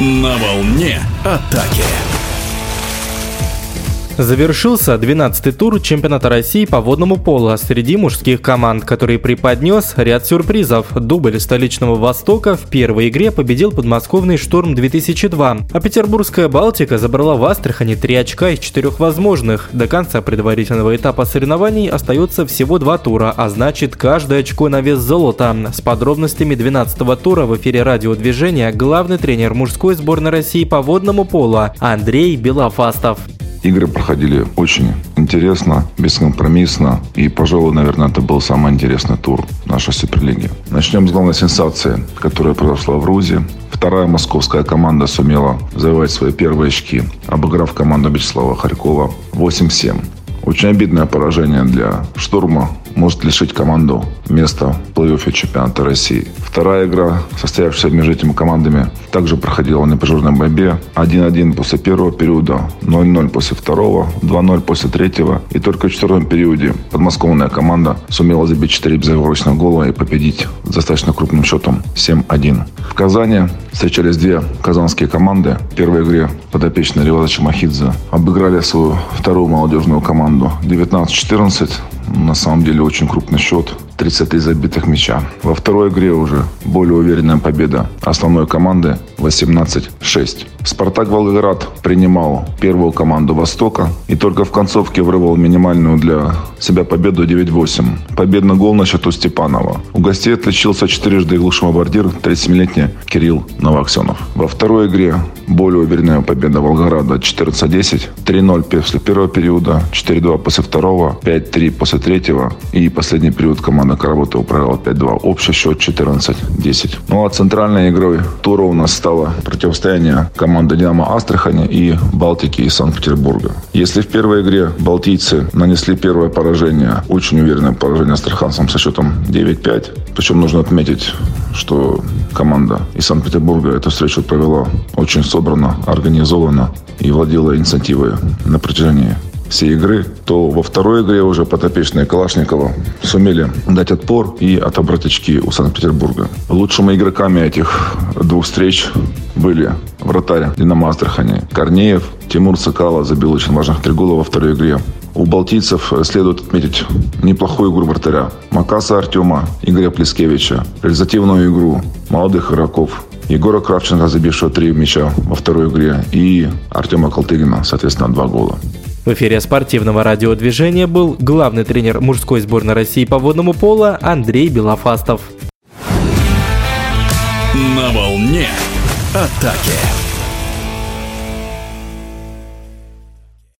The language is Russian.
На волне атаки. Завершился 12-й тур чемпионата России по водному полу среди мужских команд, который преподнес ряд сюрпризов. Дубль столичного Востока в первой игре победил подмосковный «Шторм-2002», а петербургская «Балтика» забрала в Астрахани три очка из четырех возможных. До конца предварительного этапа соревнований остается всего два тура, а значит каждое очко на вес золота. С подробностями 12-го тура в эфире радиодвижения главный тренер мужской сборной России по водному полу Андрей Белофастов. Игры проходили очень интересно, бескомпромиссно. И, пожалуй, наверное, это был самый интересный тур нашей Суперлиги. Начнем с главной сенсации, которая произошла в Рузе. Вторая московская команда сумела завоевать свои первые очки, обыграв команду Вячеслава Харькова 8-7. Очень обидное поражение для «Штурма», может лишить команду места в плей-оффе чемпионата России. Вторая игра, состоявшаяся между этими командами, также проходила на пожарной борьбе. 1-1 после первого периода, 0-0 после второго, 2-0 после третьего. И только в четвертом периоде подмосковная команда сумела забить 4 безоговорочных гола и победить достаточно крупным счетом 7-1. В Казани встречались две казанские команды. В первой игре подопечные Реваза Чамахидзе обыграли свою вторую молодежную команду 19-14 на самом деле очень крупный счет. 33 забитых мяча. Во второй игре уже более уверенная победа основной команды 18-6. «Спартак Волгоград» принимал первую команду «Востока» и только в концовке вырвал минимальную для себя победу 9-8. Победный гол на счету Степанова. У гостей отличился четырежды глуший бомбардир 37-летний Кирилл Новоксенов. Во второй игре более уверенная победа Волгограда 14-10, 3-0 после первого периода, 4-2 после второго, 5-3 после третьего и последний период команда Каработова провела 5-2. Общий счет 14-10. Ну а центральной игрой тура у нас стало противостояние команды Динамо Астрахани и Балтики из Санкт-Петербурга. Если в первой игре балтийцы нанесли первое поражение, очень уверенное поражение астраханцам со счетом 9-5, причем нужно отметить, что команда из Санкт-Петербурга эту встречу провела очень собрано, организовано и владела инициативой на протяжении всей игры, то во второй игре уже подопечные Калашникова сумели дать отпор и отобрать очки у Санкт-Петербурга. Лучшими игроками этих двух встреч были вратарь Динамо Астрахани Корнеев, Тимур Цикало забил очень важных три гола во второй игре. У балтийцев следует отметить неплохую игру вратаря Макаса Артема, Игоря Плескевича, результативную игру молодых игроков Егора Кравченко, забившего три мяча во второй игре, и Артема Колтыгина, соответственно, два гола. В эфире спортивного радиодвижения был главный тренер мужской сборной России по водному полу Андрей Белофастов. На волне атаки.